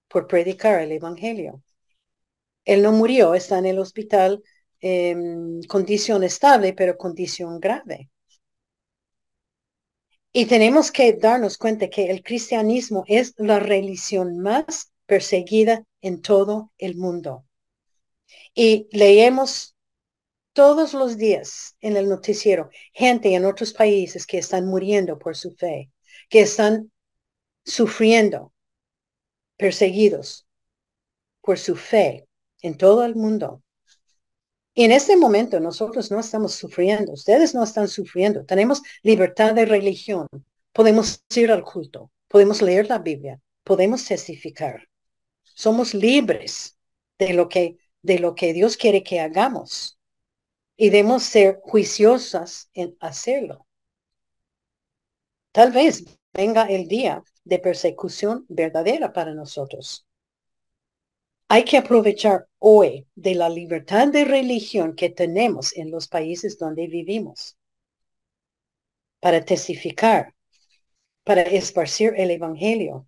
[SPEAKER 1] por predicar el Evangelio. Él no murió, está en el hospital, en condición estable, pero condición grave. Y tenemos que darnos cuenta que el cristianismo es la religión más perseguida en todo el mundo. Y leemos todos los días en el noticiero gente en otros países que están muriendo por su fe, que están sufriendo, perseguidos por su fe en todo el mundo. En este momento nosotros no estamos sufriendo, ustedes no están sufriendo, tenemos libertad de religión, podemos ir al culto, podemos leer la Biblia, podemos testificar. Somos libres de lo que, de lo que Dios quiere que hagamos y debemos ser juiciosas en hacerlo. Tal vez venga el día de persecución verdadera para nosotros. Hay que aprovechar hoy de la libertad de religión que tenemos en los países donde vivimos para testificar, para esparcir el Evangelio.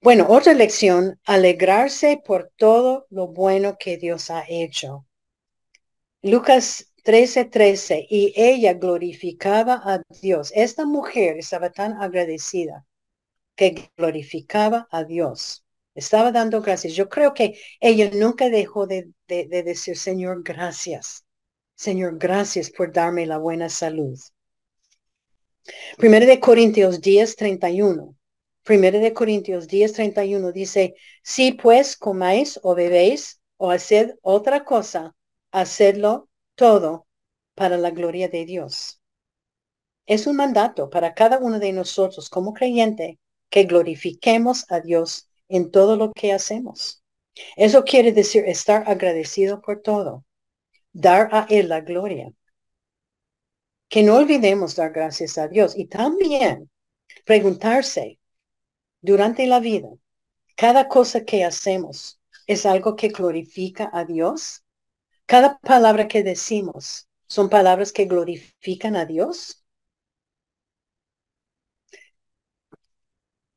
[SPEAKER 1] Bueno, otra lección, alegrarse por todo lo bueno que Dios ha hecho. Lucas 13:13, 13, y ella glorificaba a Dios. Esta mujer estaba tan agradecida que glorificaba a Dios. Estaba dando gracias. Yo creo que ella nunca dejó de, decir, Señor, gracias. Señor, gracias por darme la buena salud. Primero de Corintios 10, 31. Primero de Corintios 10, 31 dice, si pues comáis o bebéis o haced otra cosa, hacerlo todo para la gloria de Dios. Es un mandato para cada uno de nosotros como creyente que glorifiquemos a Dios en todo lo que hacemos. Eso quiere decir estar agradecido por todo, dar a Él la gloria. Que no olvidemos dar gracias a Dios y también preguntarse durante la vida, cada cosa que hacemos es algo que glorifica a Dios cada palabra que decimos son palabras que glorifican a Dios.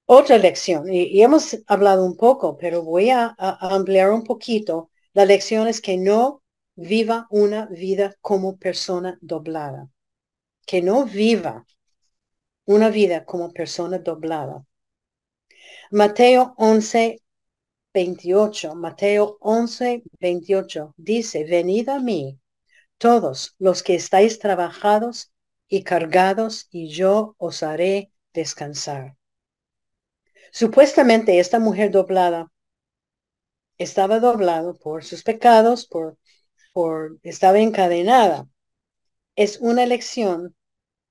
[SPEAKER 1] Otra lección, y, hemos hablado un poco, pero voy a, ampliar un poquito. La lección es que no viva una vida como persona doblada. Que no viva una vida como persona doblada. Mateo 11, 28, Mateo 11, 28, dice, venid a mí, todos los que estáis trabajados y cargados, y yo os haré descansar. Supuestamente esta mujer doblada estaba doblado por sus pecados, por, por, estaba encadenada. Es una lección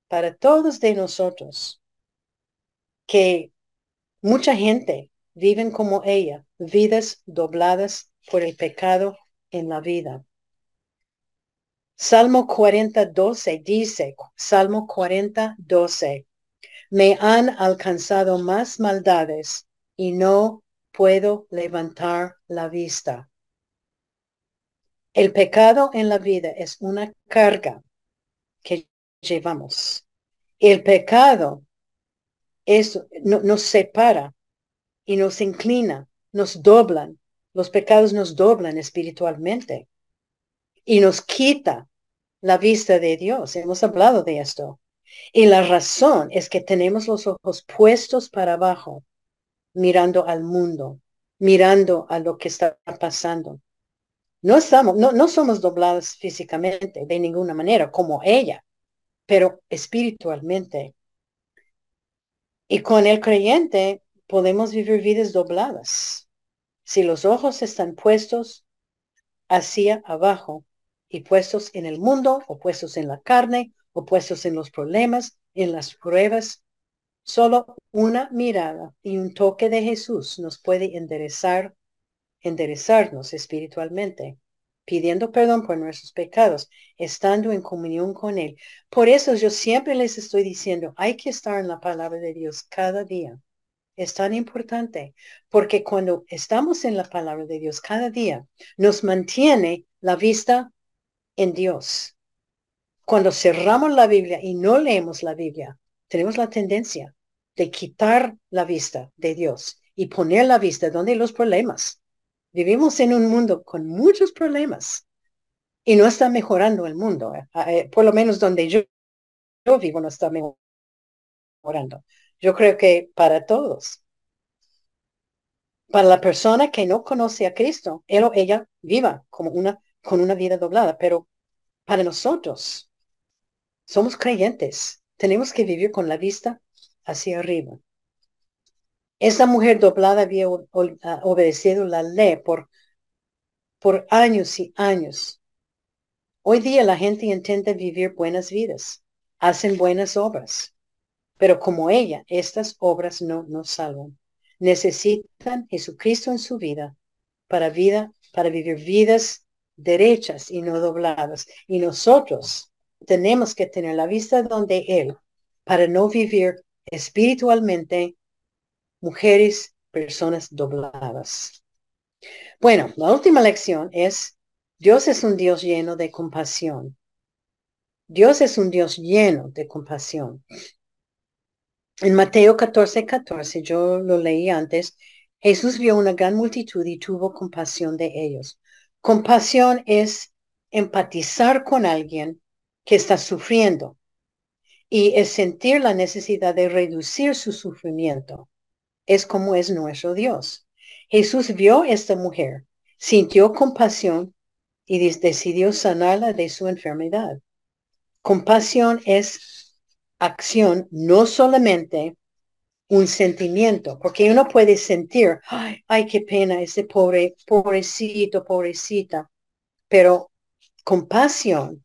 [SPEAKER 1] para todos de nosotros que mucha gente viven como ella, vidas dobladas por el pecado en la vida. Salmo 40, 12 dice, Salmo 40, 12, me han alcanzado más maldades y no puedo levantar la vista. El pecado en la vida es una carga que llevamos. El pecado es, nos separa y nos inclina, nos doblan. Los pecados nos doblan espiritualmente y nos quita la vista de Dios. Hemos hablado de esto. Y la razón es que tenemos los ojos puestos para abajo, mirando al mundo, mirando a lo que está pasando. No estamos, no, no somos doblados físicamente de ninguna manera como ella, pero espiritualmente. Y con el creyente podemos vivir vidas dobladas. Si los ojos están puestos hacia abajo y puestos en el mundo o puestos en la carne o puestos en los problemas, en las pruebas, solo una mirada y un toque de Jesús nos puede enderezar, enderezarnos espiritualmente pidiendo perdón por nuestros pecados, estando en comunión con Él. Por eso yo siempre les estoy diciendo, hay que estar en la palabra de Dios cada día. Es tan importante porque cuando estamos en la palabra de Dios cada día, nos mantiene la vista en Dios. Cuando cerramos la Biblia y no leemos la Biblia, tenemos la tendencia de quitar la vista de Dios y poner la vista donde los problemas. Vivimos en un mundo con muchos problemas y no está mejorando el mundo. Eh, eh, por lo menos donde yo, yo vivo no está mejorando. Yo creo que para todos. Para la persona que no conoce a Cristo, él o ella viva como una, con una vida doblada. Pero para nosotros, somos creyentes. Tenemos que vivir con la vista hacia arriba. Esa mujer doblada había ah, obedecido la ley por, por años y años. Hoy día la gente intenta vivir buenas vidas, hacen buenas obras, pero como ella, estas obras no nos salvan. Necesitan Jesucristo en su vida para vida, para vivir vidas derechas y no dobladas. Y nosotros tenemos que tener la vista donde Él, para no vivir espiritualmente mujeres, personas dobladas. Bueno, la última lección es, Dios es un Dios lleno de compasión. Dios es un Dios lleno de compasión. En Mateo 14, 14, yo lo leí antes, Jesús vio una gran multitud y tuvo compasión de ellos. Compasión es empatizar con alguien que está sufriendo y es sentir la necesidad de reducir su sufrimiento es como es nuestro Dios. Jesús vio esta mujer, sintió compasión y decidió sanarla de su enfermedad. Compasión es acción, no solamente un sentimiento, porque uno puede sentir, ay, ay, qué pena ese pobre, pobrecito, pobrecita, pero compasión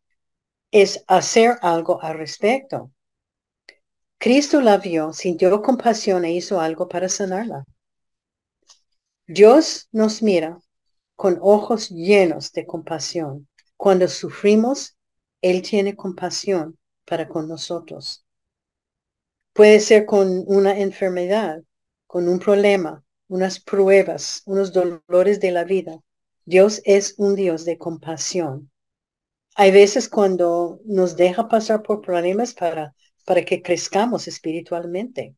[SPEAKER 1] es hacer algo al respecto. Cristo la vio, sintió compasión e hizo algo para sanarla. Dios nos mira con ojos llenos de compasión. Cuando sufrimos, Él tiene compasión para con nosotros. Puede ser con una enfermedad, con un problema, unas pruebas, unos dolores de la vida. Dios es un Dios de compasión. Hay veces cuando nos deja pasar por problemas para para que crezcamos espiritualmente.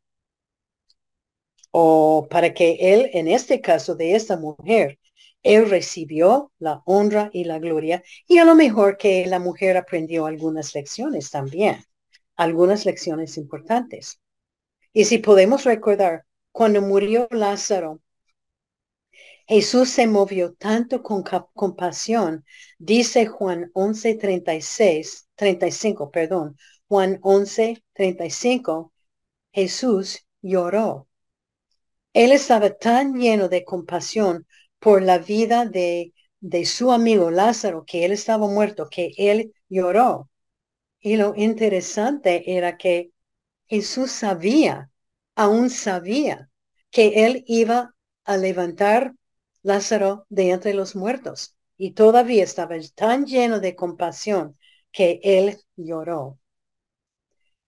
[SPEAKER 1] O para que Él, en este caso de esta mujer, Él recibió la honra y la gloria y a lo mejor que la mujer aprendió algunas lecciones también, algunas lecciones importantes. Y si podemos recordar, cuando murió Lázaro, Jesús se movió tanto con compasión, dice Juan 11, 36, 35, perdón, Juan 11, 35, Jesús lloró. Él estaba tan lleno de compasión por la vida de, de su amigo Lázaro, que él estaba muerto, que él lloró. Y lo interesante era que Jesús sabía, aún sabía, que él iba a levantar Lázaro de entre los muertos. Y todavía estaba tan lleno de compasión que él lloró.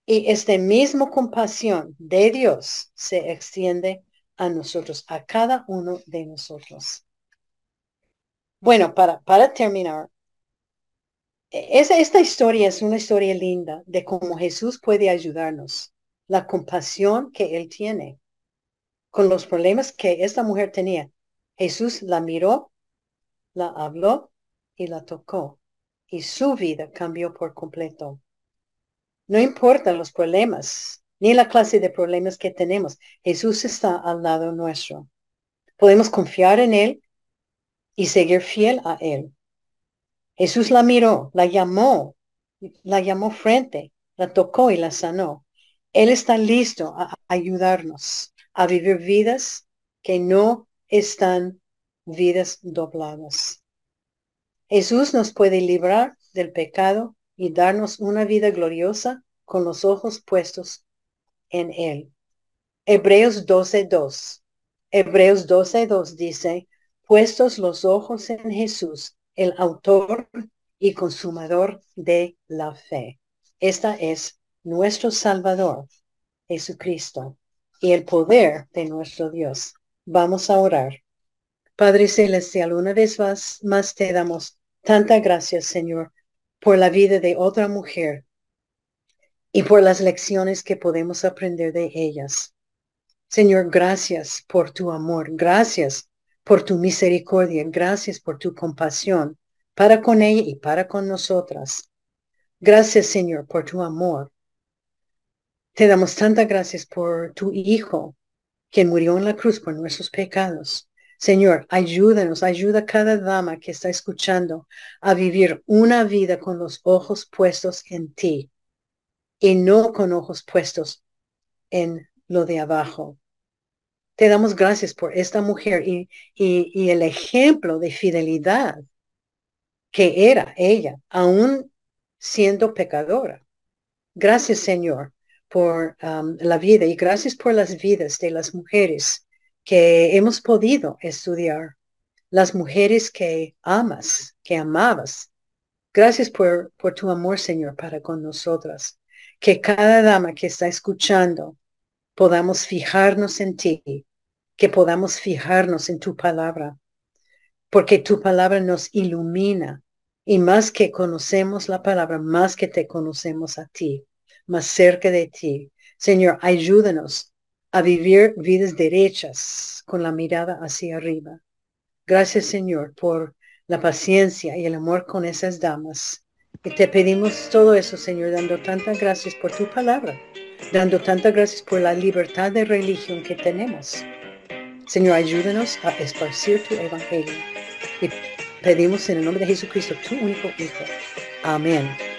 [SPEAKER 1] Y esta misma compasión de Dios se extiende a nosotros, a cada uno de nosotros. Bueno, para, para terminar, esa, esta historia es una historia linda de cómo Jesús puede ayudarnos, la compasión que Él tiene con los problemas que esta mujer tenía. Jesús la miró, la habló y la tocó y su vida cambió por completo. No importa los problemas, ni la clase de problemas que tenemos, Jesús está al lado nuestro. Podemos confiar en Él y seguir fiel a Él. Jesús la miró, la llamó, la llamó frente, la tocó y la sanó. Él está listo a ayudarnos a vivir vidas que no están vidas dobladas. Jesús nos puede librar del pecado y darnos una vida gloriosa con los ojos puestos en Él. Hebreos 12.2. Hebreos 12.2 dice, puestos los ojos en Jesús, el autor y consumador de la fe. Esta es nuestro Salvador, Jesucristo, y el poder de nuestro Dios. Vamos a orar. Padre Celestial, una vez más, más te damos tanta gracias, Señor, por la vida de otra mujer y por las lecciones que podemos aprender de ellas. Señor, gracias por tu amor, gracias por tu misericordia, gracias por tu compasión para con ella y para con nosotras. Gracias, Señor, por tu amor. Te damos tantas gracias por tu Hijo, quien murió en la cruz por nuestros pecados. Señor, ayúdanos, ayuda a cada dama que está escuchando a vivir una vida con los ojos puestos en ti y no con ojos puestos en lo de abajo. Te damos gracias por esta mujer y, y, el ejemplo de fidelidad que era ella, aún siendo pecadora. Gracias, Señor, por um, la vida y gracias por las vidas de las mujeres que hemos podido estudiar, las mujeres que amas, que amabas. Gracias por, por tu amor, Señor, para con nosotras. Que cada dama que está escuchando podamos fijarnos en ti, que podamos fijarnos en tu palabra, porque tu palabra nos ilumina y más que conocemos la palabra, más que te conocemos a ti, más cerca de ti. Señor, ayúdanos a vivir vidas derechas con la mirada hacia arriba. Gracias, Señor, por la paciencia y el amor con esas damas. Y te pedimos todo eso, Señor, dando tantas gracias por tu palabra dando tantas gracias por la libertad de religión que tenemos. Señor, ayúdanos a esparcir tu evangelio. Y pedimos en el nombre de Jesucristo, tu único Hijo. Amén.